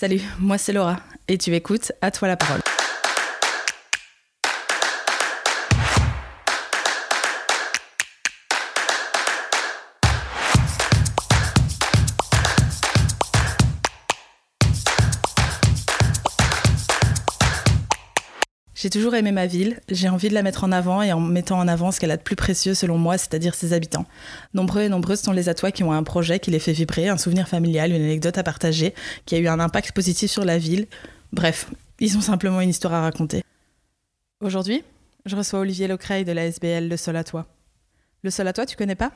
Salut, moi c'est Laura et tu écoutes À toi la parole. J'ai toujours aimé ma ville, j'ai envie de la mettre en avant et en mettant en avant ce qu'elle a de plus précieux selon moi, c'est-à-dire ses habitants. Nombreux et nombreuses sont les atois qui ont un projet qui les fait vibrer, un souvenir familial, une anecdote à partager, qui a eu un impact positif sur la ville. Bref, ils ont simplement une histoire à raconter. Aujourd'hui, je reçois Olivier Locreil de la SBL Le Sol à Toi. Le Sol à Toi, tu connais pas?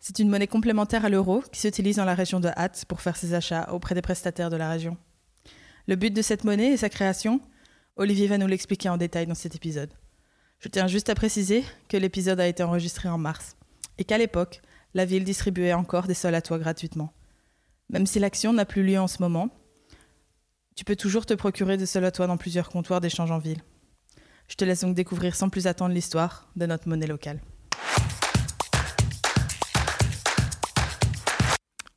C'est une monnaie complémentaire à l'euro qui s'utilise dans la région de Hatt pour faire ses achats auprès des prestataires de la région. Le but de cette monnaie et sa création Olivier va nous l'expliquer en détail dans cet épisode. Je tiens juste à préciser que l'épisode a été enregistré en mars et qu'à l'époque, la ville distribuait encore des sols à toi gratuitement. Même si l'action n'a plus lieu en ce moment, tu peux toujours te procurer des sols à toi dans plusieurs comptoirs d'échange en ville. Je te laisse donc découvrir sans plus attendre l'histoire de notre monnaie locale.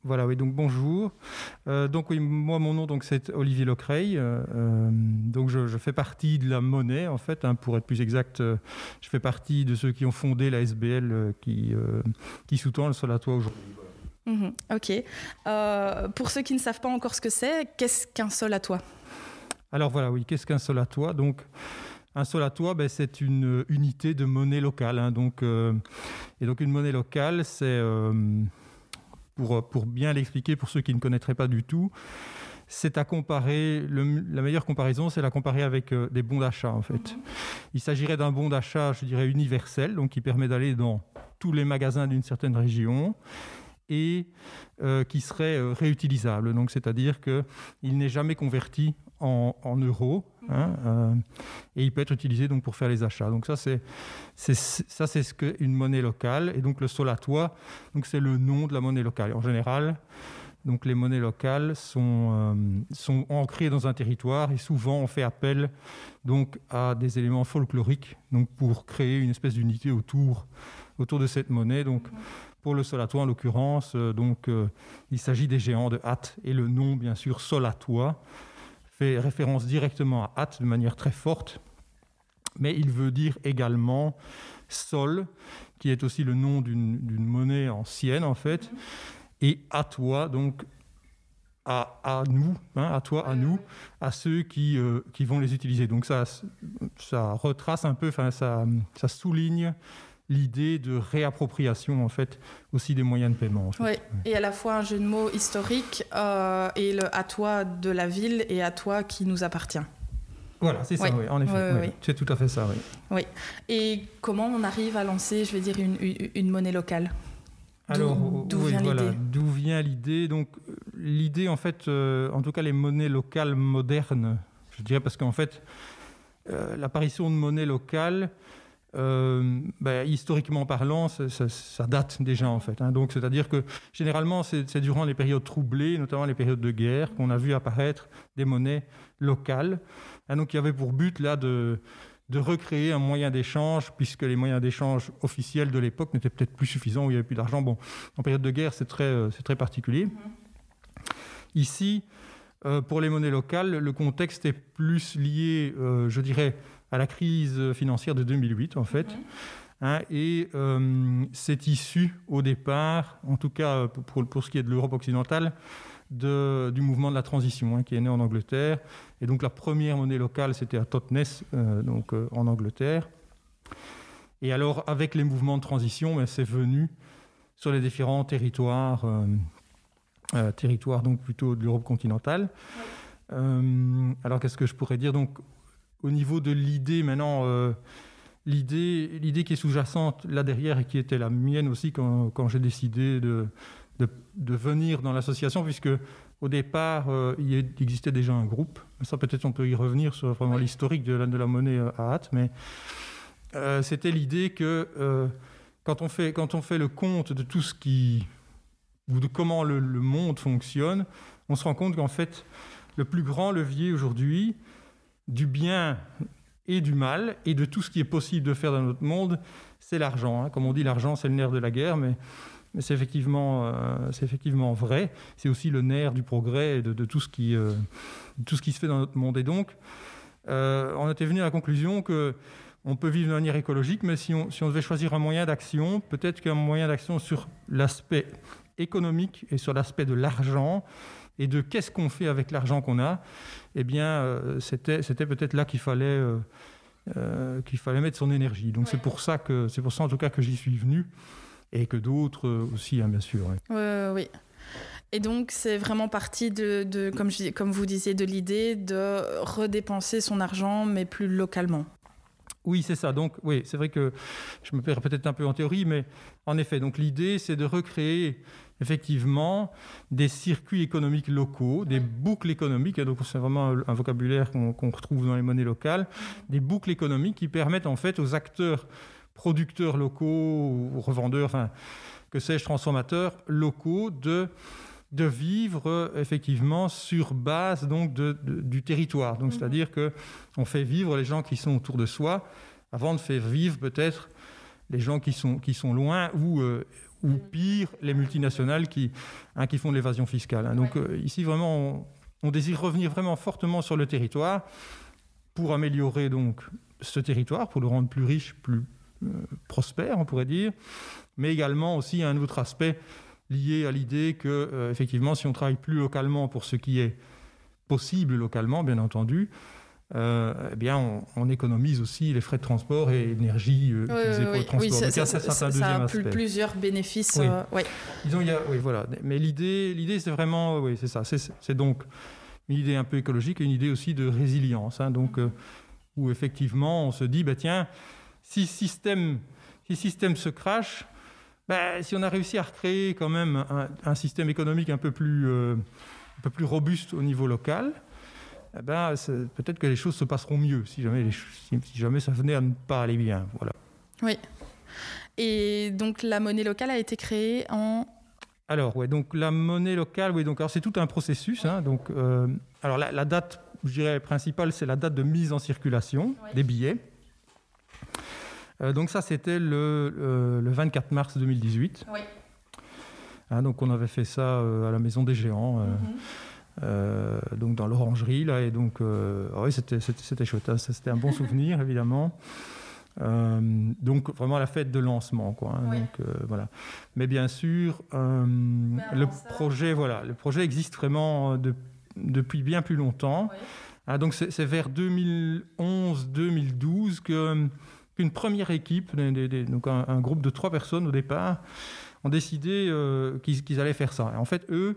Voilà, oui, donc bonjour. Euh, donc oui, moi mon nom donc c'est Olivier Locreil. Euh, euh, donc je, fais partie de la monnaie en fait, hein, pour être plus exact, je fais partie de ceux qui ont fondé la SBL qui qui sous-tend le sol à toi aujourd'hui. Mhm, ok. pour ceux qui ne savent pas encore ce que c'est, qu'est-ce qu'un sol à toi Alors voilà, oui, qu'est-ce qu'un sol à toi Donc un sol à toi, ben, c'est une unité de monnaie locale. Hein, donc, et donc une monnaie locale, c'est euh, pour, bien l'expliquer pour ceux qui ne connaîtraient pas du tout, c'est à comparer, la meilleure comparaison, c'est la comparer avec euh, des bons d'achat en fait. Mhm. Il s'agirait d'un bon d'achat, je dirais, universel, donc qui permet d'aller dans tous les magasins d'une certaine région et euh, qui serait réutilisable. Donc, c'est-à-dire qu'il n'est jamais converti en, euros hein, euh, et il peut être utilisé donc pour faire les achats. Donc ça c'est ça c'est ce qu'une monnaie locale et donc le solatois donc c'est le nom de la monnaie locale. En général donc les monnaies locales sont, euh, sont ancrées dans un territoire et souvent on fait appel donc à des éléments folkloriques donc pour créer une espèce d'unité autour autour de cette monnaie. Donc pour le solatois en l'occurrence, euh, donc il s'agit des géants de hâte et le nom bien sûr solatois fait référence directement à At de manière très forte, mais il veut dire également sol, qui est aussi le nom d'une monnaie ancienne en fait, et à toi, donc à, à nous, hein, à toi, à nous, à ceux qui, euh, qui vont les utiliser. Donc ça, ça retrace un peu, ça, ça souligne l'idée de réappropriation en fait aussi des moyens de paiement. Oui, et à la fois un jeu de mots historique euh, et le à toi de la ville et à toi qui nous appartient. Voilà, c'est ça, oui, en effet. c'est tout à fait ça, oui. Oui. Et comment on arrive à lancer, je veux dire, une, une, monnaie locale? Alors, d'où vient l'idée? D'où vient l'idée? Donc, l'idée, en fait, euh, en tout cas, les monnaies locales modernes, je dirais, parce qu'en fait, euh, l'apparition de monnaie locale, euh, ben, historiquement parlant, ça, date déjà en fait. Hein. Donc, c'est-à-dire que généralement, c'est durant les périodes troublées, notamment les périodes de guerre, qu'on a vu apparaître des monnaies locales. Hein, donc, il y avait pour but là de, de recréer un moyen d'échange, puisque les moyens d'échange officiels de l'époque n'étaient peut-être plus suffisants, où il n'y avait plus d'argent. Bon, en période de guerre, c'est très, euh, très particulier. Ici, euh, pour les monnaies locales, le contexte est plus lié, je dirais, à la crise financière de 2008, en fait. Hein, et euh, c'est issu au départ, en tout cas pour, pour ce qui est de l'Europe occidentale, de, du mouvement de la transition hein, qui est né en Angleterre. Et donc la première monnaie locale, c'était à Totnes, euh, donc euh, en Angleterre. Et alors avec les mouvements de transition, ben, c'est venu sur les différents territoires, territoires donc plutôt de l'Europe continentale. alors qu'est-ce que je pourrais dire? Donc au niveau de l'idée maintenant, euh, l'idée, l'idée qui est sous-jacente là derrière et qui était la mienne aussi quand, quand j'ai décidé de, de, venir dans l'association, puisque au départ, euh, il existait déjà un groupe. Ça, peut-être on peut y revenir sur vraiment l'historique de la, de la monnaie euh, à hâte, mais c'était l'idée que quand, on fait, quand on fait le compte de tout ce qui. ou de comment le, le monde fonctionne, on se rend compte qu'en fait, le plus grand levier aujourd'hui, du bien et du mal, et de tout ce qui est possible de faire dans notre monde, c'est l'argent. Hein. Comme on dit, l'argent, c'est le nerf de la guerre, mais c'est effectivement, euh, effectivement vrai. C'est aussi le nerf du progrès et de, tout, ce qui, euh, tout ce qui se fait dans notre monde. Et donc, euh, on était venu à la conclusion que on peut vivre de manière écologique, mais si on, si on devait choisir un moyen d'action, peut-être qu'un moyen d'action sur l'aspect économique et sur l'aspect de l'argent et de qu'est-ce qu'on fait avec l'argent qu'on a, eh bien, c'était, c'était peut-être là qu'il fallait, qu'il fallait mettre son énergie. Donc c'est pour ça que c'est pour ça en tout cas que j'y suis venu et que d'autres aussi, hein, bien sûr. oui. Et donc, c'est vraiment parti de, comme, je, comme vous disiez, de l'idée de redépenser son argent, mais plus localement. Oui, c'est ça. Donc, oui, c'est vrai que je me perds peut-être un peu en théorie, mais en effet, donc l'idée, c'est de recréer effectivement des circuits économiques locaux, des boucles économiques. Donc, c'est vraiment un vocabulaire qu'on retrouve dans les monnaies locales, des boucles économiques qui permettent en fait aux acteurs producteurs locaux ou revendeurs, enfin, que sais-je, transformateurs locaux de de vivre effectivement sur base donc de, du territoire. Donc, mhm. c'est-à-dire que on fait vivre les gens qui sont autour de soi avant de faire vivre peut-être les gens qui sont, qui sont loin ou, euh, ou pire, les multinationales qui, hein, qui font de l'évasion fiscale. Hein. Donc, euh, ici, vraiment, on, on, désire revenir vraiment fortement sur le territoire pour améliorer donc ce territoire, pour le rendre plus riche, plus, euh, prospère, on pourrait dire, mais également aussi un autre aspect lié à l'idée que, euh, effectivement, si on travaille plus localement pour ce qui est possible localement, bien entendu, eh bien, on, économise aussi les frais de transport et l'énergie oui, oui, transport. Oui, ça, ça, a plusieurs bénéfices. Oui. Disons, il y a, oui, voilà. Mais l'idée, l'idée, c'est vraiment, oui, c'est ça. C'est donc une idée un peu écologique et une idée aussi de résilience. Hein, donc, où effectivement, on se dit, bah, tiens, si le système, si système se crache, ben, si on a réussi à recréer quand même un, système économique un peu, plus, euh, un peu plus robuste au niveau local, eh ben, peut-être que les choses se passeront mieux si jamais, si, jamais ça venait à ne pas aller bien. Voilà. Oui. Et donc la monnaie locale a été créée en alors, ouais, donc la monnaie locale, oui, donc c'est tout un processus. Hein, donc, euh, alors la, date, je dirais principale, c'est la date de mise en circulation des billets. Euh, donc ça, c'était le, 24 euh, mars 2018. Oui. Hein, donc on avait fait ça à la Maison des Géants. Mhm. donc dans l'orangerie là et donc ah oui c'était c'était chouette hein, c'était un bon souvenir évidemment. Donc vraiment la fête de lancement quoi hein, donc voilà. Mais bien sûr le projet voilà le projet existe vraiment depuis bien plus longtemps. Donc c'est vers 2011 2012 que une première équipe, donc un, groupe de trois personnes au départ, ont décidé euh, qu'ils allaient faire ça. en fait, eux euh,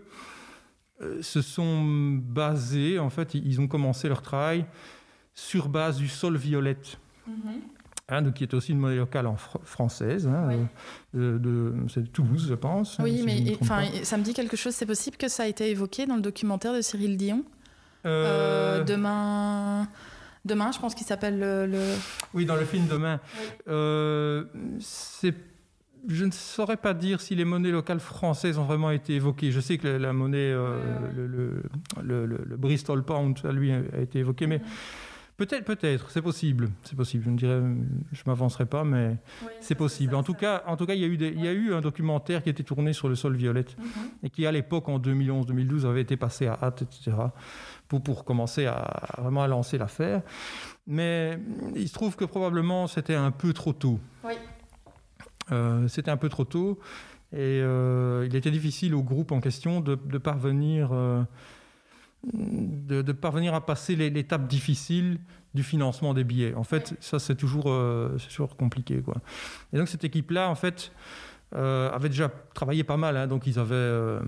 se sont basés, en fait, ils ont commencé leur travail sur base du sol violette. Mm-hmm. Hein, donc, qui est aussi une monnaie locale en française, hein, euh, de, c'est Toulouse, je pense. Oui, mais enfin, ça me dit quelque chose. C'est possible que ça a été évoqué dans le documentaire de Cyril Dion? demain. Demain, je pense qu'il s'appelle le, Oui, dans le film Demain. Euh, c'est je ne saurais pas dire si les monnaies locales françaises ont vraiment été évoquées. Je sais que la, monnaie, euh, le, le, le, Bristol Pound, lui, a été évoqué, mais peut-être, peut-être, c'est possible, c'est possible. Je ne dirais, je m'avancerai pas, mais c'est possible. en tout cas, en tout cas, il y a eu, il y a eu un documentaire qui était tourné sur le sol violette mhm. et qui, à l'époque, en 2011-2012, avait été passé à hâte, etc pour, pour commencer à vraiment à lancer l'affaire. Mais il se trouve que probablement c'était un peu trop tôt. Oui. Euh, c'était un peu trop tôt et euh, il était difficile au groupe en question de, de parvenir, euh, de, de, parvenir à passer l'étape difficile du financement des billets. En fait, ça c'est toujours, c'est toujours compliqué. Quoi. Et donc cette équipe-là, en fait, avait déjà travaillé pas mal. Hein, donc ils avaient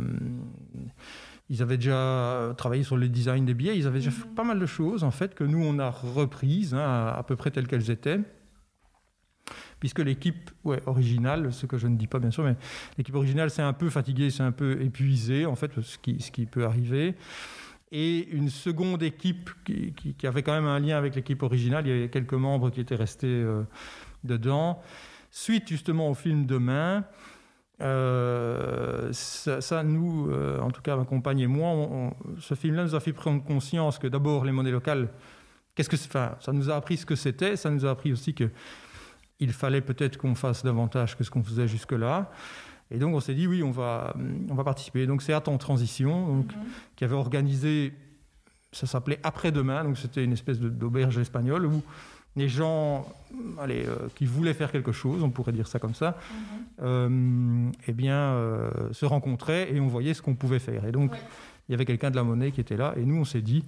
ils avaient déjà travaillé sur le design des billets, ils avaient déjà fait pas mal de choses en fait que nous on a reprises hein, à, peu près telles qu'elles étaient. Puisque l'équipe originale, ce que je ne dis pas bien sûr, mais l'équipe originale c'est un peu fatiguée, c'est un peu épuisé en fait, ce qui, peut arriver. Et une seconde équipe qui, qui, avait quand même un lien avec l'équipe originale, il y avait quelques membres qui étaient restés euh, dedans. Suite justement au film Demain, euh, ça, nous, euh, en tout cas ma compagne et moi, ce film-là nous a fait prendre conscience que d'abord les monnaies locales, qu'est-ce que enfin, ça nous a appris ce que c'était, ça nous a appris aussi que il fallait peut-être qu'on fasse davantage que ce qu'on faisait jusque-là. Et donc on s'est dit oui, on va, on va participer. Donc c'est Attends Transition, donc, mhm. qui avait organisé, ça s'appelait Après-demain, donc c'était une espèce d'auberge espagnole où les gens allez, euh, qui voulaient faire quelque chose, on pourrait dire ça comme ça, mhm. euh, eh bien, euh, se rencontraient et on voyait ce qu'on pouvait faire. Et donc, il y avait quelqu'un de la monnaie qui était là, et nous, on s'est dit,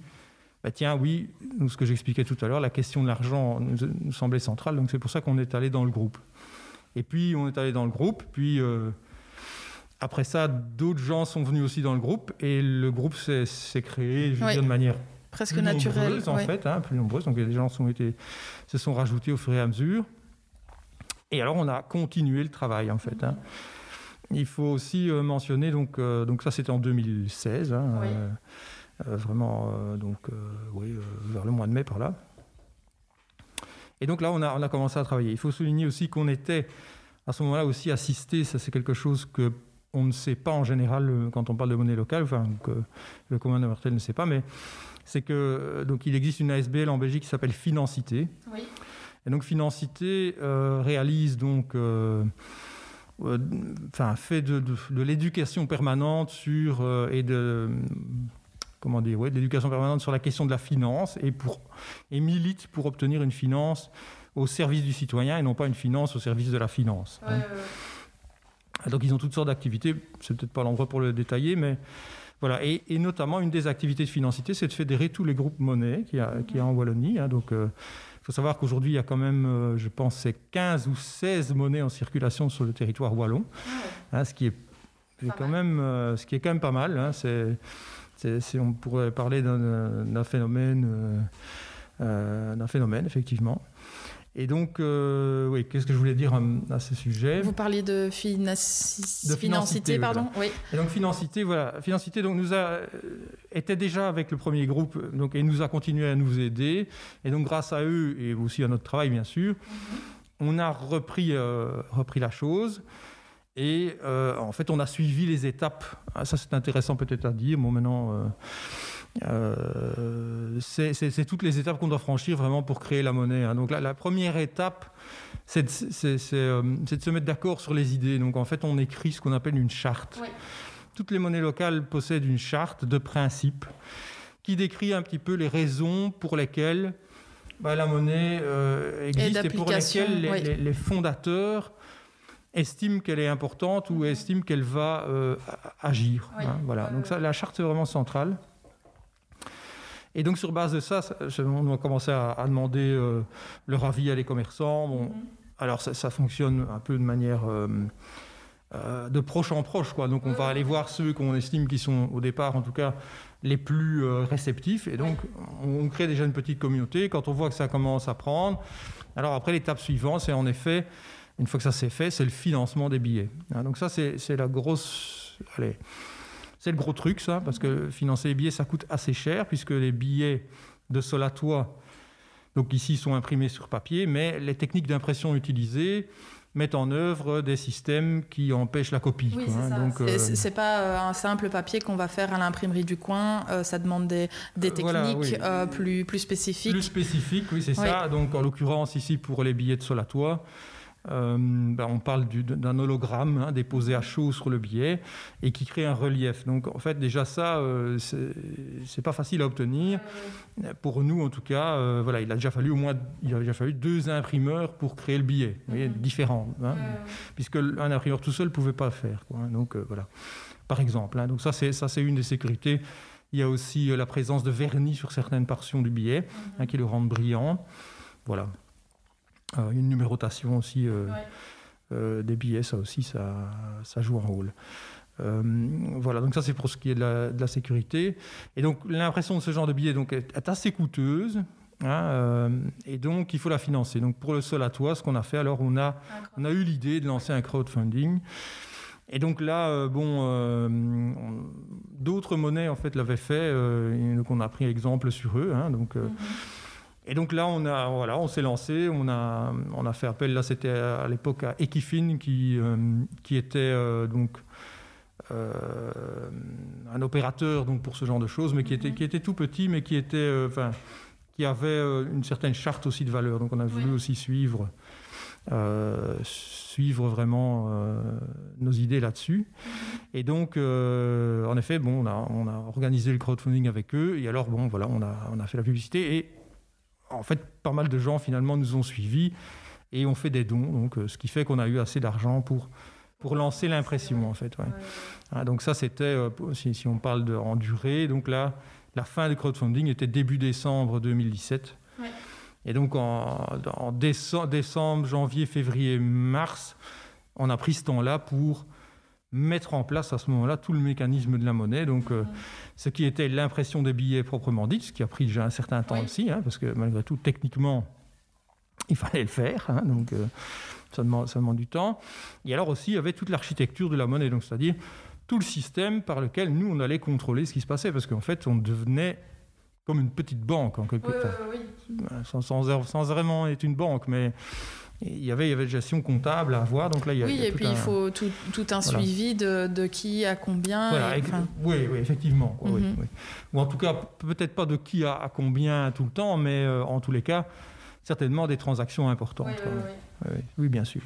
bah, tiens, oui, ce que j'expliquais tout à l'heure, la question de l'argent nous, nous, semblait centrale, donc c'est pour ça qu'on est allé dans le groupe. Et puis, on est allé dans le groupe, puis après ça, d'autres gens sont venus aussi dans le groupe, et le groupe s'est créé, je veux dire, de manière presque naturelle, en fait, hein, plus nombreuses. Donc les gens sont été, se sont rajoutés au fur et à mesure. Et alors on a continué le travail en fait. Hein. Il faut aussi euh, mentionner donc euh, donc ça c'était en 2016, hein, euh, vraiment donc oui vers le mois de mai par là. Et donc là on a on a commencé à travailler. Il faut souligner aussi qu'on était à ce moment-là aussi assisté. Ça c'est quelque chose que on ne sait pas en général quand on parle de monnaie locale, enfin que le commun de Martel ne sait pas, mais c'est que euh, donc il existe une ASBL en Belgique qui s'appelle Financité. Oui. Et donc Financité euh, réalise donc euh, enfin fait de, l'éducation permanente sur et de comment dire ouais, de l'éducation permanente sur la question de la finance et pour et milite pour obtenir une finance au service du citoyen et non pas une finance au service de la finance. Hein. Donc ils ont toutes sortes d'activités, c'est peut-être pas l'endroit pour le détailler, mais voilà, et, notamment une des activités de financité, c'est de fédérer tous les groupes monnaies qu'il y a, en Wallonie. Hein. donc, il euh, faut savoir qu'aujourd'hui, il y a quand même, euh, je pense, c'est 15 ou 16 monnaies en circulation sur le territoire wallon, ah hein, ce qui est, quand même, euh, ce qui est quand même pas mal. Hein. On pourrait parler d'un, phénomène, d'un phénomène, effectivement. Et donc, euh, oui, qu'est-ce que je voulais dire euh, à, ce sujet? Vous parliez de, financité, pardon. Oui. Et donc financité, voilà, financité donc nous a euh, était déjà avec le premier groupe, donc et nous a continué à nous aider. Et donc grâce à eux et aussi à notre travail bien sûr, mhm. on a repris repris la chose. Et en fait, on a suivi les étapes. Ah, ça, c'est intéressant peut-être à dire. Bon, maintenant, euh, c'est toutes les étapes qu'on doit franchir vraiment pour créer la monnaie. Hein. Donc la, première étape, c'est de, euh, de, se mettre d'accord sur les idées. Donc en fait, on écrit ce qu'on appelle une charte. Toutes les monnaies locales possèdent une charte de principe qui décrit un petit peu les raisons pour lesquelles bah, la monnaie euh, existe et, pour lesquelles les, fondateurs estiment qu'elle est importante ou mhm. estiment qu'elle va agir. Hein. voilà. Donc ça, la charte est vraiment centrale. Et donc, sur base de ça, on a commencé à, demander euh, leur avis à les commerçants. Bon, mhm. Alors, ça, fonctionne un peu de manière euh, euh, de proche en proche. Quoi. Donc, on va aller voir ceux qu'on estime qui sont, au départ, en tout cas, les plus réceptifs. Et donc, on, crée déjà une petite communauté. Quand on voit que ça commence à prendre, alors après, l'étape suivante, c'est en effet, une fois que ça s'est fait, c'est le financement des billets. Hein, donc, ça, c'est la grosse. Allez, c'est le gros truc, ça, parce que financer les billets, ça coûte assez cher, puisque les billets de sol à toit, donc ici, sont imprimés sur papier, mais les techniques d'impression utilisées mettent en œuvre des systèmes qui empêchent la copie. Oui, c'est hein, euh, c'est pas euh, un simple papier qu'on va faire à l'imprimerie du coin, euh, ça demande des, techniques plus, plus spécifiques. Plus spécifiques, oui, c'est ça. Donc, en l'occurrence, ici, pour les billets de sol à toit, euh, ben, on parle d'un hologramme hein, déposé à chaud sur le billet et qui crée un relief. Donc en fait déjà ça, euh, c'est pas facile à obtenir. Pour nous en tout cas, euh, voilà, il a déjà fallu au moins, il a déjà fallu deux imprimeurs pour créer le billet, vous différents, hein, puisque un imprimeur tout seul pouvait pas le faire. Hein. donc voilà, par exemple. donc ça c'est ça c'est une des sécurités. Il y a aussi la présence de vernis sur certaines portions du billet qui le rendent brillant. Voilà. Euh, une numérotation aussi euh, euh, des billets, ça aussi, ça, ça joue un rôle. voilà, donc ça c'est pour ce qui est de la, sécurité. Et donc l'impression de ce genre de billet donc, est, assez coûteuse. Hein, et donc il faut la financer. Donc pour le sol à toi, ce qu'on a fait, alors on a, on a eu l'idée de lancer un crowdfunding. Et donc là, bon, d'autres monnaies en fait l'avaient fait, donc on a pris exemple sur eux. Hein, donc mhm. Et donc là, on a, voilà, on s'est lancé, on a, on a fait appel. Là, c'était à l'époque à Equifin qui, euh, qui était euh, donc euh, un opérateur donc pour ce genre de choses, mais qui était, qui était tout petit, mais qui était, enfin, qui avait une certaine charte aussi de valeur. Donc on a voulu aussi suivre. suivre vraiment nos idées là-dessus. Et donc, en effet, bon, on a, on a, organisé le crowdfunding avec eux. Et alors, bon, voilà, on a, on a fait la publicité. Et en fait, pas mal de gens finalement nous ont suivis et ont fait des dons. Donc, ce qui fait qu'on a eu assez d'argent pour pour lancer l'impression en fait. Ah, donc ça c'était, euh, si, on parle de, en durée, donc là, la fin du crowdfunding était début décembre 2017. Et donc en, décembre, janvier, février, mars, on a pris ce temps-là pour mettre en place à ce moment-là tout le mécanisme de la monnaie, donc euh, ce qui était l'impression des billets proprement dit, ce qui a pris déjà un certain temps aussi, hein, parce que malgré tout, techniquement, il fallait le faire. Hein, donc, euh, ça demande, du temps. Et alors aussi, il y avait toute l'architecture de la monnaie, donc c'est-à-dire tout le système par lequel nous, on allait contrôler ce qui se passait, parce qu'en fait, on devenait comme une petite banque, en quelque sorte. Sans, sans, vraiment être une banque, mais il y avait, il y avait une gestion comptable à avoir. Donc là, il y a, oui, et puis il faut tout, un suivi de, de, qui a combien. oui, oui, effectivement. Mhm. Ou en tout cas, peut-être pas de qui a, a, combien tout le temps, mais euh, en tous les cas, certainement des transactions importantes. Oui, bien sûr.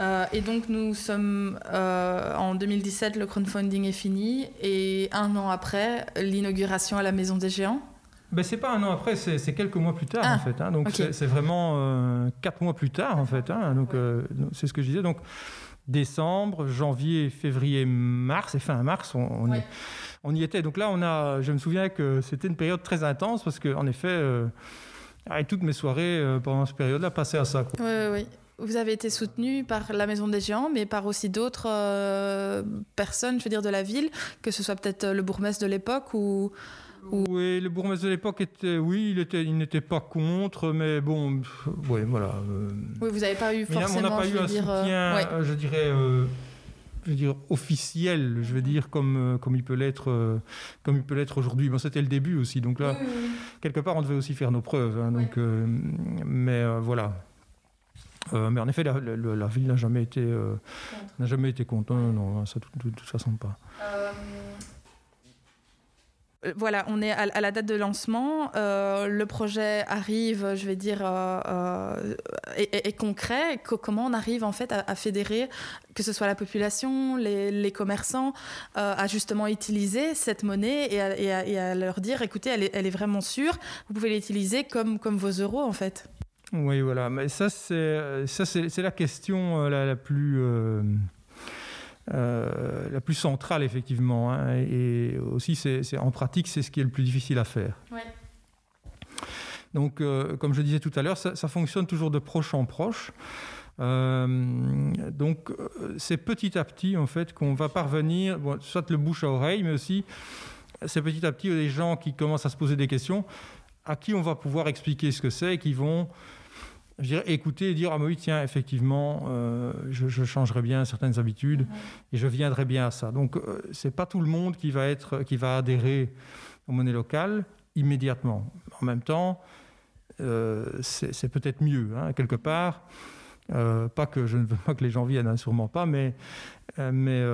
Euh, et donc nous sommes euh, en 2017, le crowdfunding est fini et un an après, l'inauguration à la Maison des Géants. Ben, c'est pas un an après, c'est quelques mois plus tard en ah, fait. Hein. donc c'est vraiment euh, quatre mois plus tard en fait. Hein. donc c'est ce que je disais. Donc décembre, janvier, février, mars et fin mars, on, y, on, y, était. Donc là, on a, je me souviens que c'était une période très intense parce qu'en effet ah, et toutes mes soirées euh, pendant cette période-là passaient à ça. Oui, oui, oui. Vous avez été soutenu par la Maison des Géants, mais par aussi d'autres euh, personnes, je veux dire, de la ville, que ce soit peut-être euh, le bourgmestre de l'époque ou... Oui, le bourgmestre de l'époque était, oui, il était, il n'était pas contre, mais bon, oui, voilà. oui, vous n'avez pas eu forcément. on n'a pas eu un soutien, je dirais je veux dire, officiel, je veux dire, comme, euh, comme il peut l'être euh, comme il peut l'être aujourd'hui. Bon, c'était le début aussi, donc là, quelque part, on devait aussi faire nos preuves. Hein, donc, euh, mais voilà. mais en effet, la, ville n'a jamais été n'a jamais été content. Non, ça de, toute façon pas. Euh, voilà, on est à, la date de lancement. Euh, le projet arrive, je vais dire, euh, est, concret. comment on arrive en fait à, fédérer, que ce soit la population, les, commerçants, à justement utiliser cette monnaie et à, leur dire, écoutez, elle est, vraiment sûre. Vous pouvez l'utiliser comme comme vos euros en fait. Oui, voilà. Mais ça, c'est la question la, plus euh, la plus centrale, effectivement. Hein, et aussi, c'est, en pratique, c'est ce qui est le plus difficile à faire. Donc, euh, comme je disais tout à l'heure, ça, fonctionne toujours de proche en proche. Euh, donc, c'est petit à petit, en fait, qu'on va parvenir, soit le bouche à oreille, mais aussi, c'est petit à petit les gens qui commencent à se poser des questions, à qui on va pouvoir expliquer ce que c'est et qui vont je dirais, écouter et dire ah oui tiens effectivement euh, je, je, changerai bien certaines habitudes et je viendrai bien à ça. Donc euh, c'est pas tout le monde qui va être qui va adhérer aux monnaies locales immédiatement. En même temps euh, c'est peut-être mieux hein, quelque part. Pas que je ne veux pas que les gens viennent hein, sûrement pas mais mais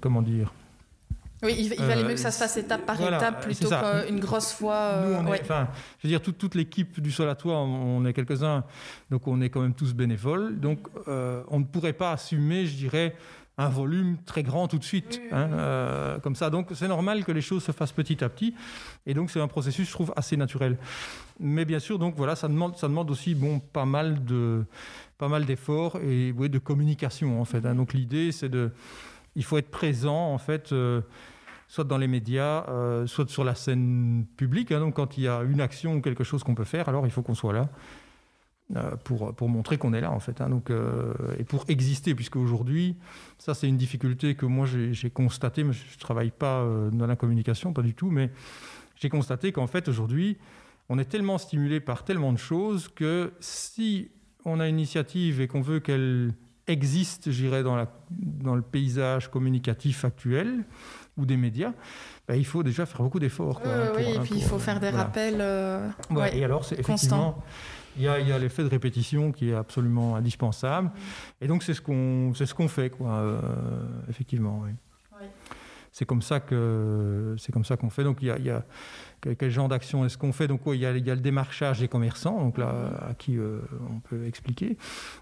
comment dire oui, il, valait mieux que ça se fasse étape par étape plutôt qu'une grosse fois. Euh, enfin, je veux dire, toute, l'équipe du sol à toit, on, est quelques-uns, donc on est quand même tous bénévoles. Donc, euh, on ne pourrait pas assumer, je dirais, un volume très grand tout de suite, hein, euh, comme ça. Donc, c'est normal que les choses se fassent petit à petit. Et donc, c'est un processus, je trouve, assez naturel. Mais bien sûr, donc voilà, ça demande, ça demande aussi, bon, pas mal de, pas mal d'efforts et oui, de communication en fait. Hein. Donc, l'idée, c'est de, il faut être présent en fait soit dans les médias, euh, soit sur la scène publique. Hein. donc quand il y a une action ou quelque chose qu'on peut faire, alors il faut qu'on soit là. Euh, pour, pour montrer qu'on est là en fait hein. donc, euh, et pour exister puisque aujourd'hui ça c'est une difficulté que moi j'ai constaté mais je travaille pas dans la communication pas du tout mais j'ai constaté qu'en fait aujourd'hui on est tellement stimulé par tellement de choses que si on a une initiative et qu'on veut qu'elle existe, j'irais, dans, dans le paysage communicatif actuel, ou des médias, bah, il faut déjà faire beaucoup d'efforts. oui, et puis il faut faire des rappels. Euh, et alors, c'est effectivement. Il y, a, y a l'effet de répétition qui est absolument indispensable. Et donc, c'est ce qu'on ce qu'on fait, quoi, euh, effectivement. Oui. c'est comme ça que c'est comme ça qu'on fait. Donc il y a, quel, genre d'action est-ce qu'on fait Donc il, y a, il, y a, le démarchage des commerçants, donc là à qui on peut expliquer.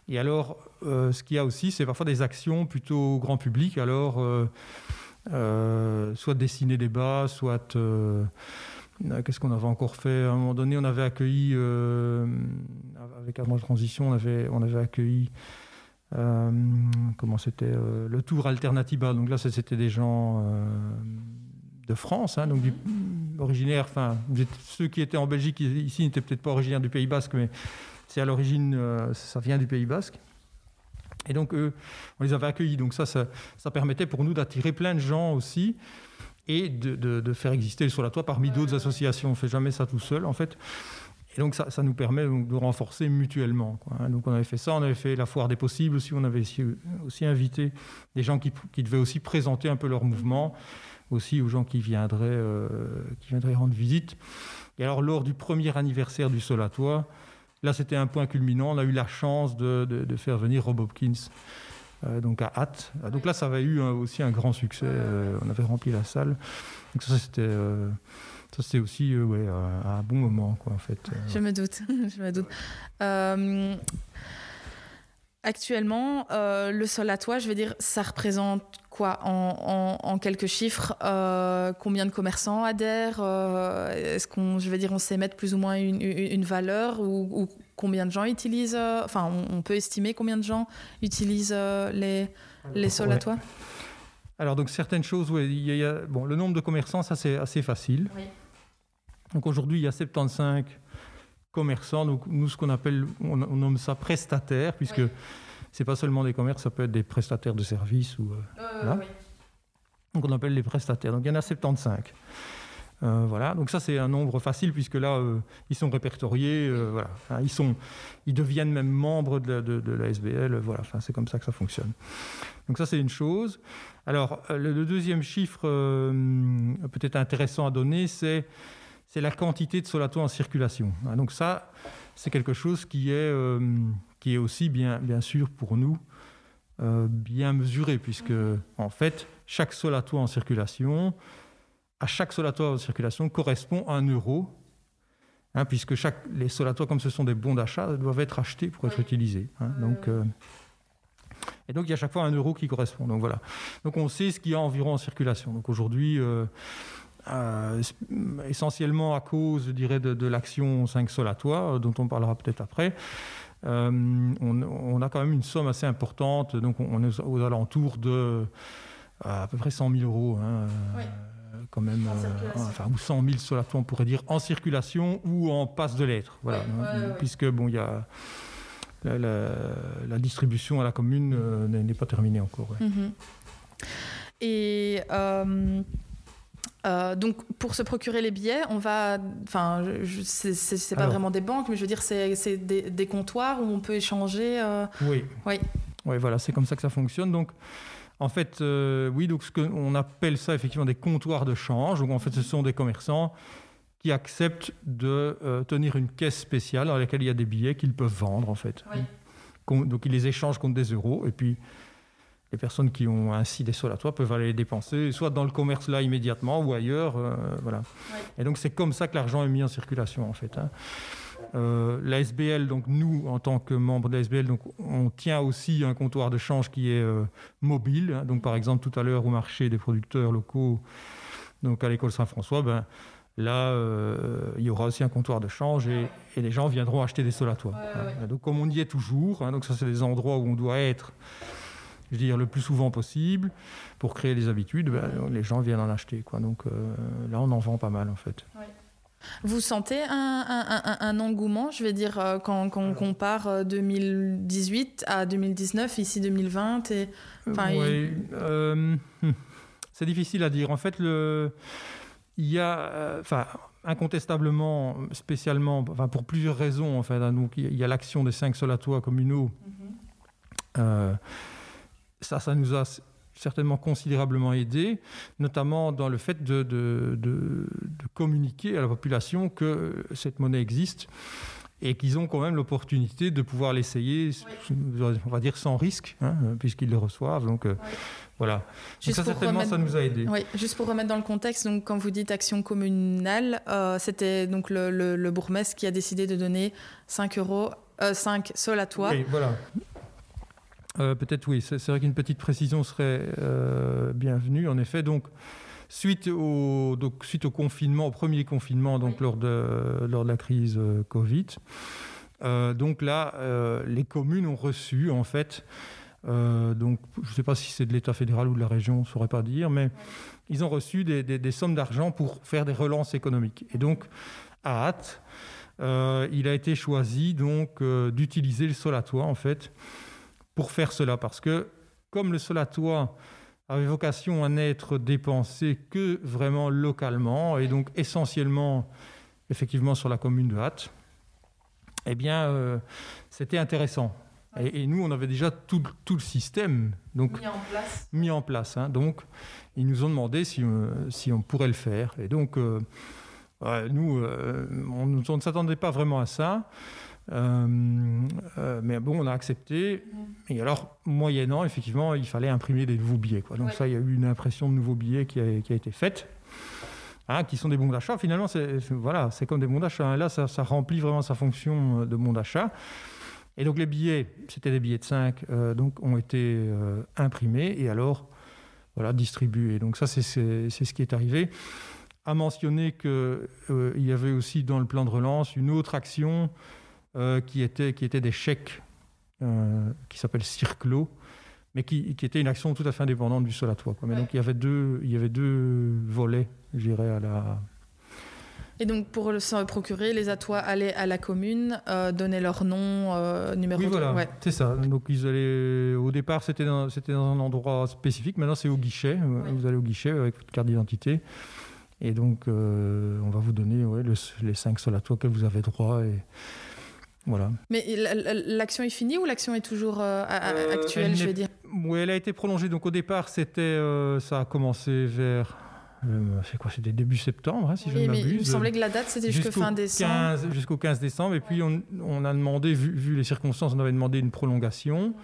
Et alors ce qu'il y a aussi, c'est parfois des actions plutôt grand public. Alors soit dessiner des bas, soit euh, qu'est-ce qu'on avait encore fait? À un moment donné, on avait accueilli, euh, avec Armand Transition, on avait, on avait accueilli, euh, comment c'était, le Tour Alternativa. Donc là, c'était des gens de France, hein, donc originaires, enfin, ceux qui étaient en Belgique ici n'étaient peut-être pas originaires du Pays Basque, mais c'est à l'origine, ça vient du Pays Basque. Et donc, eux, on les avait accueillis. Donc ça, ça, ça permettait pour nous d'attirer plein de gens aussi et de, faire exister le Solatois parmi d'autres associations. On ne fait jamais ça tout seul, en fait. Et donc, ça, nous permet de renforcer mutuellement. Hein. Donc, on avait fait ça, on avait fait la foire des possibles aussi, on avait aussi, invité des gens qui, devaient aussi présenter un peu leur mouvement, aussi aux gens qui viendraient, euh, qui viendraient rendre visite. Et alors, lors du premier anniversaire du Solatois, là, c'était un point culminant. On a eu la chance de, faire venir Rob Hopkins. Euh, donc à Hatt. Donc là, ça avait eu aussi un grand succès. Euh, on avait rempli la salle. Donc ça, c'était ça c'était aussi ouais, un bon moment quoi en fait. Je me doute, je me doute. Actuellement, le sol à toi, je veux dire, ça représente quoi en, quelques chiffres Combien de commerçants adhèrent Est-ce qu'on, je veux dire, on sait mettre plus ou moins une, valeur ou, combien de gens utilisent, euh, enfin, on, peut estimer combien de gens utilisent euh, les, les sols à toit? Alors, donc, certaines choses, y a, bon, le nombre de commerçants, ça, c'est assez facile. Donc, aujourd'hui, il y a 75 commerçants. Donc, nous, ce qu'on appelle, on, nomme ça prestataire, puisque ce c'est pas seulement des commerces, ça peut être des prestataires de services ou. Euh, donc, on appelle les prestataires. Donc, il y en a 75. Euh, voilà, donc ça c'est un nombre facile puisque là euh, ils sont répertoriés, euh, voilà, ils sont, ils deviennent même membres de, la SBL, voilà, enfin, c'est comme ça que ça fonctionne. Donc ça c'est une chose. Alors le, deuxième chiffre peut-être intéressant à donner, c'est c'est la quantité de solato en circulation. Hein, donc ça c'est quelque chose qui est qui est aussi bien bien sûr pour nous bien mesuré puisque en fait chaque solato en circulation à chaque solatoire en circulation correspond à un euro, hein, puisque chaque, les solatoires, comme ce sont des bons d'achat, doivent être achetés pour être utilisés. Hein. donc, euh, et donc, il y a à chaque fois un euro qui correspond. Donc, voilà. Donc, on sait ce qu'il y a environ en circulation. Donc, aujourd'hui, euh, euh, essentiellement à cause, je dirais, de, l'action 5 solatoires, dont on parlera peut-être après, on, a quand même une somme assez importante. Donc, on, est aux alentours de à peu près 100 000 euros. Hein, quand même, euh, enfin, ou 100 000 sur la on pourrait dire, en circulation ou en passe de lettres. Voilà, puisque bon, il y a la, distribution à la commune euh, n'est pas terminée encore. Mhm. Et euh, donc, pour se procurer les billets, on va. Enfin, c'est pas vraiment des banques, mais je veux dire, c'est des, des, comptoirs où on peut échanger. Oui. Oui. Oui, voilà, c'est comme ça que ça fonctionne. Donc, en fait, euh, oui, donc ce on appelle ça effectivement des comptoirs de change. Donc en fait, ce sont des commerçants qui acceptent de euh, tenir une caisse spéciale dans laquelle il y a des billets qu'ils peuvent vendre en fait. Donc ils les échangent contre des euros et puis les personnes qui ont ainsi des sols à peuvent aller les dépenser soit dans le commerce là immédiatement ou ailleurs, euh, voilà. Et donc c'est comme ça que l'argent est mis en circulation en fait. Hein. Euh, la SBL, donc nous, en tant que membre de la SBL, donc, on tient aussi un comptoir de change qui est euh, mobile. Hein. Donc, par exemple, tout à l'heure au marché des producteurs locaux, donc à l'école Saint-François, ben, là, euh, il y aura aussi un comptoir de change et, les gens viendront acheter des solatoires. Hein. Donc, comme on y est toujours, hein, donc ça, c'est des endroits où on doit être je veux dire, le plus souvent possible pour créer des habitudes, ben, les gens viennent en acheter. Quoi. Donc là, on en vend pas mal en fait. Vous sentez un, engouement, je vais dire, euh, quand, on compare 2018 euh, à 2019, ici 2020 et, euh, hmm, c'est difficile à dire. En fait, le, il y a, enfin, incontestablement, spécialement, enfin, pour plusieurs raisons, en fait, donc, il y a l'action des cinq solatoires communaux. Mm-hmm. Ça, ça nous a certainement considérablement aidé, notamment dans le fait de, communiquer à la population que cette monnaie existe et qu'ils ont quand même l'opportunité de pouvoir l'essayer, on va dire sans risque, hein, puisqu'ils le reçoivent. Donc euh, voilà. ça certainement, ça nous a aidé. Oui, juste pour remettre dans le contexte, donc quand vous dites action communale, euh, c'était donc le, le, bourgmestre qui a décidé de donner 5 euros, 5 sols à toi. Oui, voilà. Peut-être oui, c'est vrai qu'une petite précision serait bienvenue. En effet, donc Suite au, donc, suite au confinement, au premier confinement, donc lors, de, lors de la crise euh, Covid, euh, donc là, euh, les communes ont reçu, en fait, donc je ne sais pas si c'est de l'État fédéral ou de la région, on ne saurait pas dire, mais ils ont reçu des, des, sommes d'argent pour faire des relances économiques. Et donc, à hâte, il a été choisi donc d'utiliser le sol à toit, en fait, pour faire cela, parce que comme le sol à toit avait vocation à n'être dépensé que vraiment localement et donc essentiellement effectivement sur la commune de Hatt, eh bien euh, c'était intéressant. Et, nous, on avait déjà tout, tout le système donc, mis en place. Mis en place hein. donc, ils nous ont demandé si, euh, si on pourrait le faire. Et donc, euh, nous, on, on, ne s'attendait pas vraiment à ça. Euh, euh, mais bon, on a accepté. Et alors, moyennant, effectivement, il fallait imprimer des nouveaux billets. Quoi. Donc ça, il y a eu une impression de nouveaux billets qui a, qui a été faite. Hein, qui sont des bons d'achat. Finalement, c'est voilà, c'est comme des bons d'achat. Hein. Là, ça, ça, remplit vraiment sa fonction euh, de bon d'achat. Et donc les billets, c'était des billets de 5, donc ont été imprimés et alors voilà distribués. Donc ça, c'est ce qui est arrivé. À mentionner qu'il il y avait aussi dans le plan de relance une autre action euh, qui, étaient, qui étaient des chèques euh, qui s'appellent Circlo, mais qui, qui était une action tout à fait indépendante du sol à toit. Mais donc il y, avait deux, il y avait deux volets, je dirais, à la, et donc, pour se procurer, les atois allaient à la commune, euh, donner leur nom, euh, numéro oui, voilà, c'est ça. Donc, ils allaient... au départ, c'était dans, c'était dans un endroit spécifique. Maintenant, c'est au guichet. Vous allez au guichet avec votre carte d'identité. Et donc, on va vous donner les cinq sols à toit que vous avez droit. Et, voilà. Mais l'action est finie ou l'action est toujours euh, euh, actuelle, je vais dire Oui, elle a été prolongée. Donc au départ, c'était, euh, ça a commencé vers c'est quoi C'était début septembre, hein, si je ne m'abuse. Il me semblait que la date, c'était jusqu'au fin décembre. Jusqu'au 15 décembre. Et puis, on, a demandé, vu, les circonstances, on avait demandé une prolongation.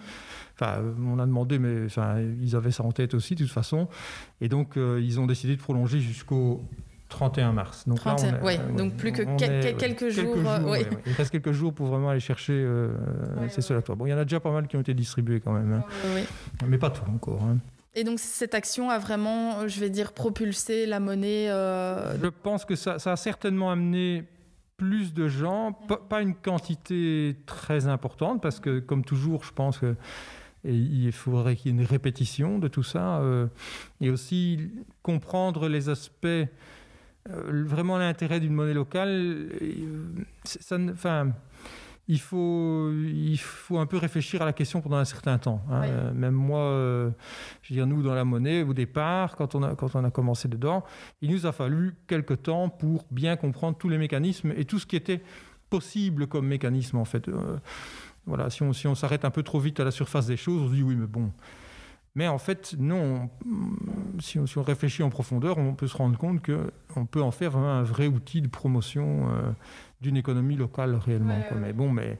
Enfin, on a demandé, mais enfin, ils avaient ça en tête aussi, de toute façon. Et donc, ils ont décidé de prolonger jusqu'au 31 mars. Donc, oui, donc plus que quelques, jours. Euh, il reste quelques jours pour vraiment aller chercher euh, ces cela Bon, il y en a déjà pas mal qui ont été distribués quand même, hein. mais pas tout encore. Hein. Et donc cette action a vraiment, je vais dire, propulsé la monnaie. Euh, je pense que ça, ça, a certainement amené plus de gens, pas, une quantité très importante, parce que comme toujours, je pense que il faudrait qu'il y ait une répétition de tout ça, et aussi comprendre les aspects euh, vraiment l'intérêt d'une monnaie locale, euh, ça, enfin, il faut, il faut un peu réfléchir à la question pendant un certain temps. Hein. Euh, même moi, je veux dire, nous, dans la monnaie, au départ, quand on, a, quand on a commencé dedans, il nous a fallu quelques temps pour bien comprendre tous les mécanismes et tout ce qui était possible comme mécanisme, en fait. voilà, si on si on s'arrête un peu trop vite à la surface des choses, on se dit oui, mais bon, mais en fait, non, si on, si on, réfléchit en profondeur, on peut se rendre compte qu'on peut en faire un vrai outil de promotion euh, d'une économie locale réellement. Mais bon, mais,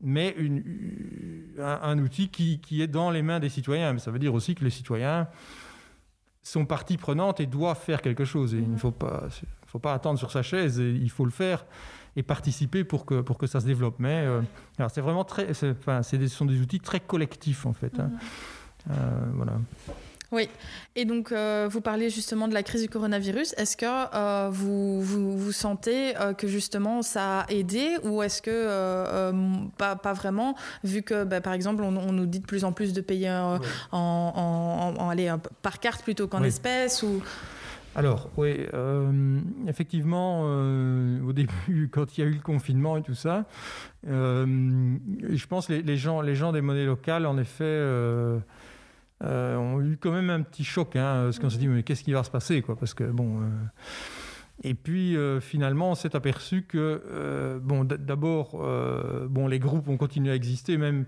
mais une, un, outil qui, qui, est dans les mains des citoyens. Mais ça veut dire aussi que les citoyens sont partie prenante et doivent faire quelque chose. Et il ne faut pas, faut pas attendre sur sa chaise, il faut le faire et participer pour que, pour que ça se développe. Mais euh, c'est vraiment très, enfin, ce sont des outils très collectifs en fait. Hein. Euh, voilà. Oui, et donc euh, vous parliez justement de la crise du coronavirus. Est-ce que euh, vous, vous, sentez que justement ça a aidé ou est-ce que pas, pas, vraiment, vu que bah, par exemple on, nous dit de plus en plus de payer en, en, en, par carte plutôt qu'en espèces ou... Alors, oui, effectivement, au début, quand il y a eu le confinement et tout ça, je pense que les, les, gens, les gens des monnaies locales, en effet, euh, ont eu quand même un petit choc, hein, parce qu'on s'est dit, mais qu'est-ce qui va se passer quoi, Parce que, bon. Euh, et puis euh, finalement, on s'est aperçu que, bon, d'abord, bon, les groupes ont continué à exister, même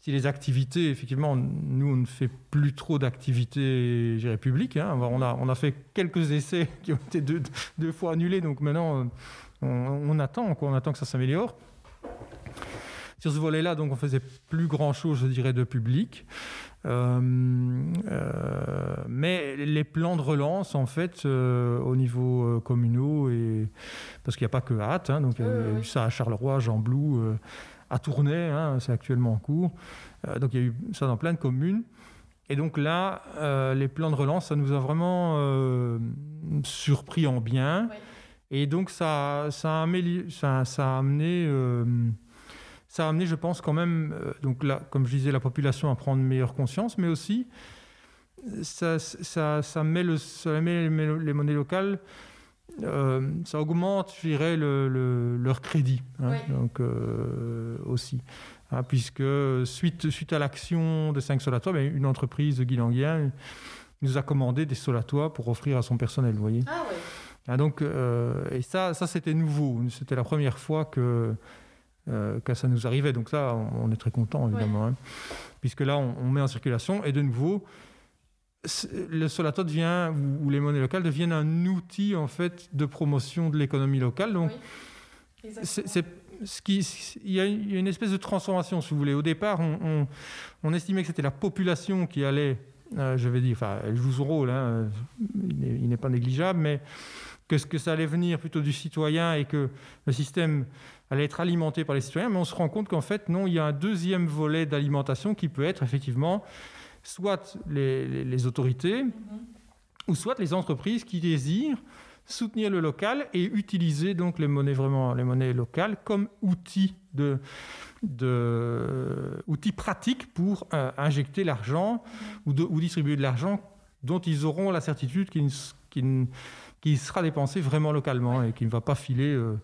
si les activités, effectivement, nous, on ne fait plus trop d'activités publiques. Hein. On, a, on a fait quelques essais qui ont été deux, deux fois annulés, donc maintenant, on, on attend, quoi, on attend que ça s'améliore. Sur ce volet-là, donc on faisait plus grand-chose, je dirais, de public. Euh, euh, mais les plans de relance, en fait, euh, au niveau communaux, et, parce qu'il n'y a pas que hâte, hein, donc il y a eu ça à Charleroi, Jean Blou, à Tournai, hein, c'est actuellement en cours. donc il y a eu ça dans plein de communes. Et donc là, les plans de relance, ça nous a vraiment surpris en bien. Et donc ça, ça, a, ça a amené ça a amené, je pense, quand même, euh, donc là, comme je disais, la population à prendre meilleure conscience, mais aussi, ça, ça, ça met, le, ça met les monnaies locales, euh, ça augmente, je dirais, le, leur crédit. Hein, donc, euh, aussi. Hein, puisque suite, suite à l'action de 5 Solatois, ben, une entreprise de Guilanguien nous a commandé des Solatois pour offrir à son personnel, vous voyez. Ah, ah donc, et ça, ça c'était nouveau. C'était la première fois que euh, que ça nous arrivait. Donc ça, on, est très content, évidemment. Hein. puisque là, on, met en circulation. Et de nouveau, le Solato devient, ou, les monnaies locales deviennent un outil, en fait, de promotion de l'économie locale. Donc, c'est ce qui, il y, a une espèce de transformation, si vous voulez. Au départ, on, estimait que c'était la population qui allait, euh, je vais dire, enfin, elle joue son rôle, hein, il n'est pas négligeable, mais que, que ça allait venir plutôt du citoyen et que le système allait être alimentée par les citoyens, mais on se rend compte qu'en fait, non, il y a un deuxième volet d'alimentation qui peut être effectivement soit les, autorités, mm-hmm. ou soit les entreprises qui désirent soutenir le local et utiliser donc les monnaies vraiment les monnaies locales comme outil de, de outil pratique pour euh, injecter l'argent mm-hmm. ou, ou, distribuer de l'argent dont ils auront la certitude qu'il qui, sera dépensé vraiment localement et qui ne va pas filer euh,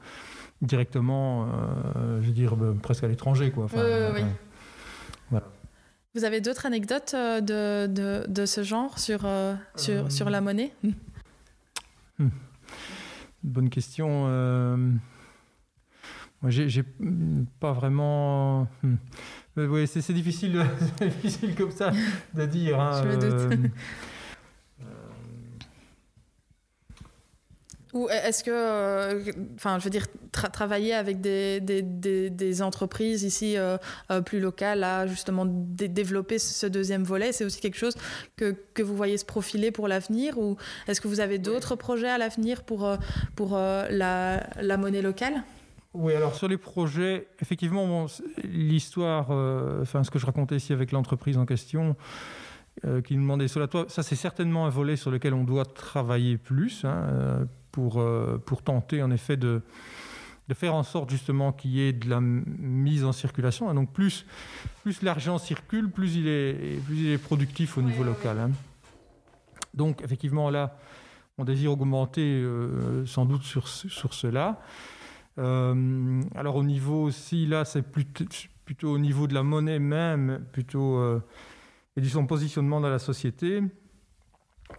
directement, euh, je veux dire, bah, presque à l'étranger. Quoi. Vous avez d'autres anecdotes euh, de, de, de, ce genre sur, euh, sur, sur, la monnaie? hmm. Bonne question. moi, j'ai pas vraiment. Hmm. Oui, c'est difficile, difficile comme ça de dire. Hein, je me doute. Ou est-ce que, euh, enfin, je veux dire, travailler avec des, des, des, entreprises ici euh, euh, plus locales à justement développer ce deuxième volet, c'est aussi quelque chose que, que, vous voyez se profiler pour l'avenir Ou est-ce que vous avez d'autres projets à l'avenir pour, pour la, la, monnaie locale? Oui, alors sur les projets, effectivement, l'histoire, enfin ce que je racontais ici avec l'entreprise en question, qui nous demandait sur la toit, ça c'est certainement un volet sur lequel on doit travailler plus. Hein, pour, euh, pour tenter en effet de, de faire en sorte justement qu'il y ait de la mise en circulation. Et donc plus, plus l'argent circule, plus il, est, plus il est productif au niveau local. Hein. Donc effectivement là, on désire augmenter euh, sans doute sur, sur cela. Euh, alors au niveau aussi, là, c'est plutôt, plutôt, au niveau de la monnaie même, plutôt et du son positionnement dans la société.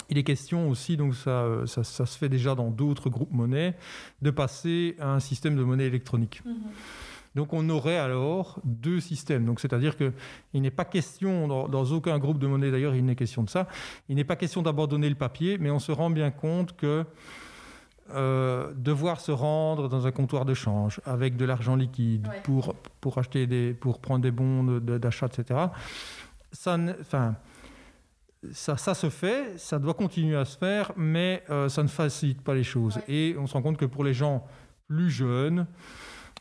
Il est question aussi, donc ça, ça, se fait déjà dans d'autres groupes monnaies, de passer à un système de monnaie électronique. Mhm. Donc on aurait alors deux systèmes. Donc c'est-à-dire qu'il n'est pas question, dans, aucun groupe de monnaie d'ailleurs, il n'est question de ça, il n'est pas question d'abandonner le papier, mais on se rend bien compte que euh, devoir se rendre dans un comptoir de change avec de l'argent liquide pour, pour acheter des, pour prendre des bons d'achat, etc. Ça, enfin, ça, ça, se fait, ça doit continuer à se faire, mais euh, ça ne facilite pas les choses. Et on se rend compte que pour les gens plus jeunes,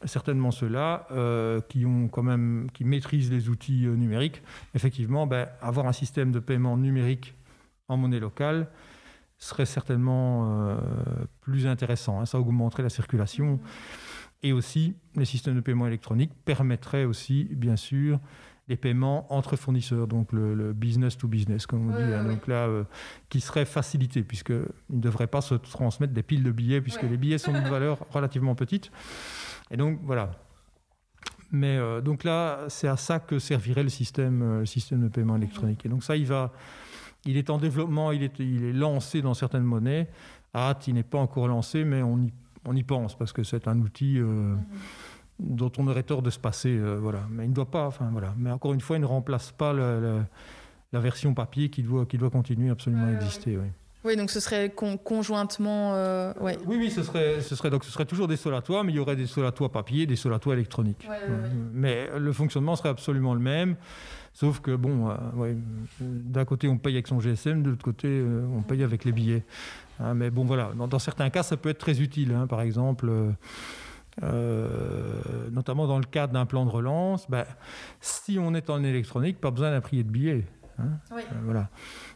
certainement ceux-là, euh, qui, ont quand même, qui maîtrisent les outils euh, numériques, effectivement, ben, avoir un système de paiement numérique en monnaie locale serait certainement plus intéressant. Hein. Ça augmenterait la circulation. Et aussi, les systèmes de paiement électronique permettraient aussi, bien sûr, les paiements entre fournisseurs, donc le, business to business, comme on dit, hein. donc là, euh, qui serait facilité, puisqu'il ne devrait pas se transmettre des piles de billets, puisque les billets sont d'une valeur relativement petite. Et donc, voilà. Mais euh, donc là, c'est à ça que servirait le système, euh, le système de paiement électronique. Et donc ça, il va, il est en développement, il est, il est lancé dans certaines monnaies. hâte, il n'est pas encore lancé, mais on y, on y pense parce que c'est un outil. Mm-hmm dont on aurait tort de se passer. Euh, voilà. Mais il ne doit pas, enfin voilà. Mais encore une fois, il ne remplace pas la version papier qui doit, qui doit continuer absolument à exister. Oui. Oui, donc ce serait conjointement. Euh, ouais. Oui, oui, ce serait, ce serait donc ce serait toujours des solatoires, mais il y aurait des solatoires papier, des solatoires électroniques. mais le fonctionnement serait absolument le même, sauf que bon, euh, d'un côté on paye avec son GSM, de l'autre côté euh, on paye avec les billets. Hein, mais bon, voilà, dans, certains cas, ça peut être très utile. Hein, par exemple. Notamment dans le cadre d'un plan de relance, ben, si on est en électronique, pas besoin d'imprimer de billets. Hein. voilà.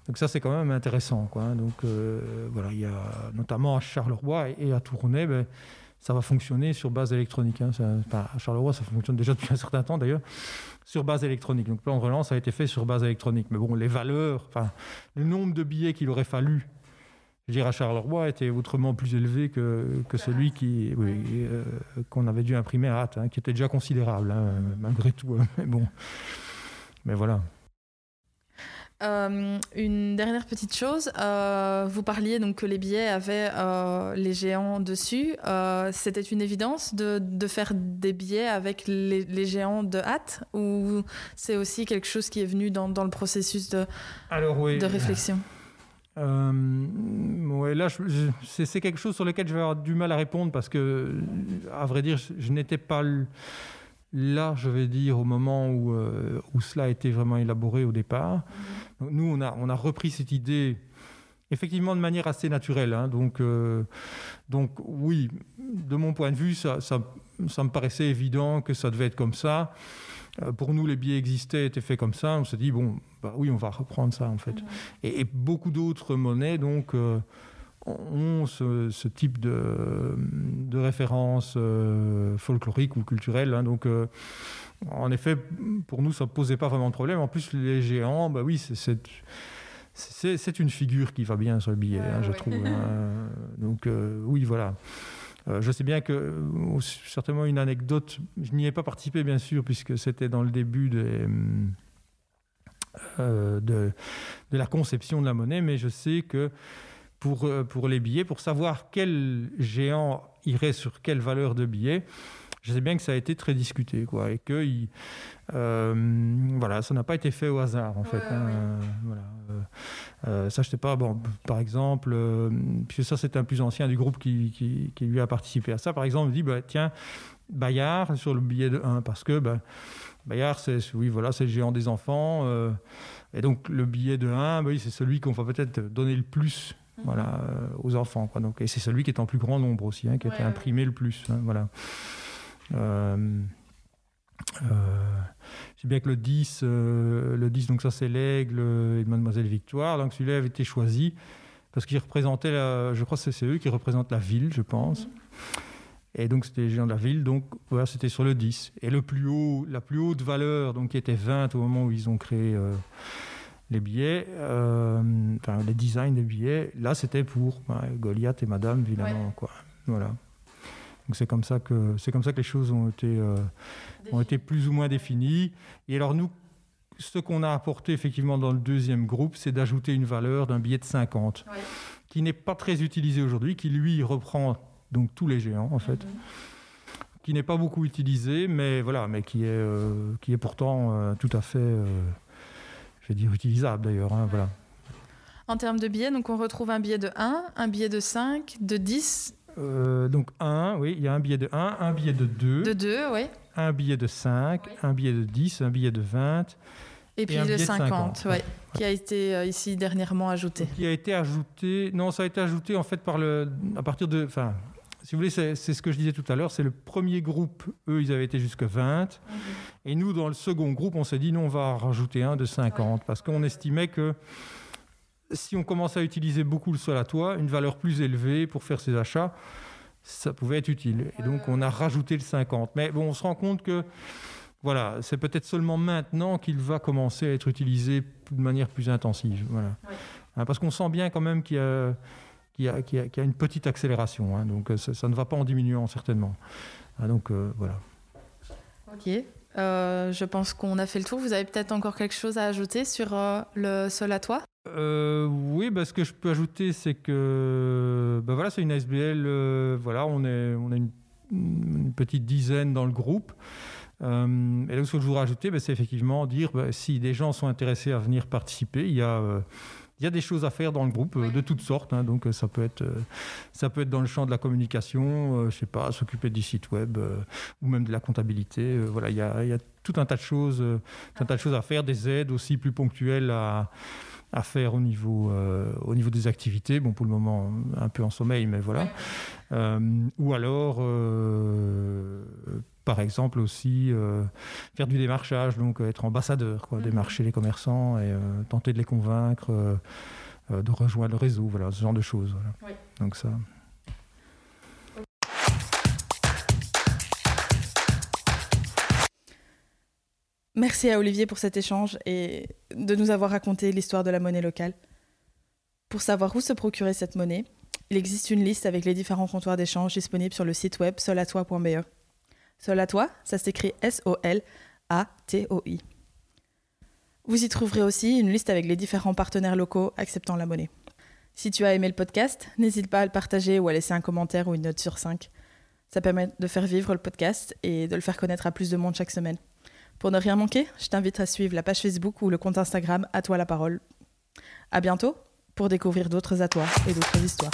Donc ça, c'est quand même intéressant. Quoi. Hein. Donc euh, voilà, il y a notamment à Charleroi et à Tournai, ben, ça va fonctionner sur base électronique. Hein. à Charleroi, ça fonctionne déjà depuis un certain temps d'ailleurs, sur base électronique. Donc le plan de relance a été fait sur base électronique. Mais bon, les valeurs, enfin, le nombre de billets qu'il aurait fallu à Charleroi était autrement plus élevé que, que celui qui euh, qu'on avait dû imprimer à hâte, hein, qui était déjà considérable malgré tout. Mais bon, mais voilà. Euh, une dernière petite chose, euh, vous parliez donc que les billets avaient euh, les géants dessus. C'était une évidence de, de, faire des billets avec les, les géants de hâte ou c'est aussi quelque chose qui est venu dans, dans le processus de, de réflexion? Ouais, là, c'est quelque chose sur lequel je vais avoir du mal à répondre parce que, à vrai dire, je, je n'étais pas là, je vais dire, au moment où, euh, où cela a été vraiment élaboré au départ. nous, on a, on a repris cette idée effectivement de manière assez naturelle. Hein. donc, euh, donc oui, de mon point de vue, ça, ça, ça, me paraissait évident que ça devait être comme ça. Euh, pour nous, les billets existaient, étaient faits comme ça. On s'est dit, bon, bah oui, on va reprendre ça en fait. Et, beaucoup d'autres monnaies, donc ont ce, type de, de référence euh, folklorique ou culturelle. Hein. donc, euh, en effet, pour nous, ça ne posait pas vraiment de problème. En plus, les géants, bah oui, c'est c'est une figure qui va bien sur le billet, hein, je trouve. Hein. Donc, euh, oui, voilà. Je sais bien que, certainement une anecdote, je n'y ai pas participé, bien sûr, puisque c'était dans le début de, de, la conception de la monnaie, mais je sais que pour, euh, pour les billets, pour savoir quel géant irait sur quelle valeur de billet. Je sais bien que ça a été très discuté, quoi, et que euh, voilà, ça n'a pas été fait au hasard, en fait. Hein, euh, voilà. ça, je sais pas. Bon, par exemple, puisque ça, c'est un plus ancien du groupe qui, qui, qui, lui a participé à ça. Par exemple, il dit, bah, tiens, Bayard sur le billet de 1, parce que bah, Bayard, c'est oui, voilà, c'est le géant des enfants. et donc, le billet de 1, bah, oui, c'est celui qu'on va peut-être donner le plus voilà, euh, aux enfants. Quoi. Donc, et c'est celui qui est en plus grand nombre aussi, hein, qui a été imprimé le plus. Hein, voilà. Euh, euh, c'est bien que le 10, le 10 donc ça c'est l'aigle et Mademoiselle Victoire. Donc celui-là avait été choisi parce qu'il représentait, je crois que c'est eux qui représentent la ville, je pense. Et donc c'était les gens de la ville, donc voilà, c'était sur le 10. Et le plus haut, la plus haute valeur, donc qui était 20 au moment où ils ont créé les billets, euh, enfin les designs des billets, là c'était pour Goliath et Madame, évidemment. Quoi. Voilà. Donc c'est comme ça que c'est comme ça que les choses ont été euh, ont été plus ou moins définies. Et alors nous, ce qu'on a apporté effectivement dans le deuxième groupe, c'est d'ajouter une valeur d'un billet de 50, qui n'est pas très utilisé aujourd'hui, qui lui reprend donc tous les géants en fait. Mhm. qui n'est pas beaucoup utilisé, mais voilà, mais qui est, euh, qui est pourtant tout à fait dire utilisable d'ailleurs. Hein, voilà. En termes de billets, donc on retrouve un billet de 1, un billet de 5, de 10 euh, Donc 1, oui, il y a un billet de 1, un billet de 2. De 2, oui. Un billet de 5, un billet de 10, un billet de 20. Et puis le 50, oui, qui a été euh, ici dernièrement ajouté. Qui a été ajouté, non, ça a été ajouté en fait par le, à partir de, enfin, si vous voulez, c'est ce que je disais tout à l'heure, c'est le premier groupe, eux, ils avaient été jusque 20. Mhm. Et nous, dans le second groupe, on s'est dit, non, on va rajouter un de 50, parce qu'on estimait que si on commençait à utiliser beaucoup le sol à toit, une valeur plus élevée pour faire ses achats, ça pouvait être utile. Et donc, on a rajouté le 50. Mais bon, on se rend compte que, voilà, c'est peut-être seulement maintenant qu'il va commencer à être utilisé de manière plus intensive. Voilà. Hein, parce qu'on sent bien quand même qu'il y a une petite accélération. Hein. donc ça, ne va pas en diminuant certainement. Ah, donc euh, voilà. Ok. Euh, je pense qu'on a fait le tour. Vous avez peut-être encore quelque chose à ajouter sur le sol à toit Oui, bah, ce que je peux ajouter, c'est que bah, voilà, c'est une SBL. voilà, on, est, on a une, petite dizaine dans le groupe. et donc, ce que je voudrais ajouter, bah, c'est effectivement dire si des gens sont intéressés à venir participer, il y a il y a des choses à faire dans le groupe de toutes sortes. Hein. donc ça peut être ça peut être dans le champ de la communication, je sais pas, s'occuper du site web ou même de la comptabilité. voilà, il y a, y a, tout un tas de choses, un tas de choses à faire, des aides aussi plus ponctuelles à à faire au niveau, euh, au niveau des activités. Bon, pour le moment, un peu en sommeil, mais voilà. Euh, ou alors, euh, par exemple, aussi faire du démarchage, donc être ambassadeur, quoi, mhm. démarcher les commerçants et tenter de les convaincre de rejoindre le réseau, voilà, ce genre de choses. Donc ça. Merci à Olivier pour cet échange et de nous avoir raconté l'histoire de la monnaie locale. Pour savoir où se procurer cette monnaie, il existe une liste avec les différents comptoirs d'échange disponibles sur le site web solatois.be. Solatois, ça s'écrit S-O-L-A-T-O-I. Vous y trouverez aussi une liste avec les différents partenaires locaux acceptant la monnaie. Si tu as aimé le podcast, n'hésite pas à le partager ou à laisser un commentaire ou une note sur 5. Ça permet de faire vivre le podcast et de le faire connaître à plus de monde chaque semaine. Pour ne rien manquer, je t'invite à suivre la page Facebook ou le compte Instagram À toi la parole. À bientôt pour découvrir d'autres à et d'autres histoires.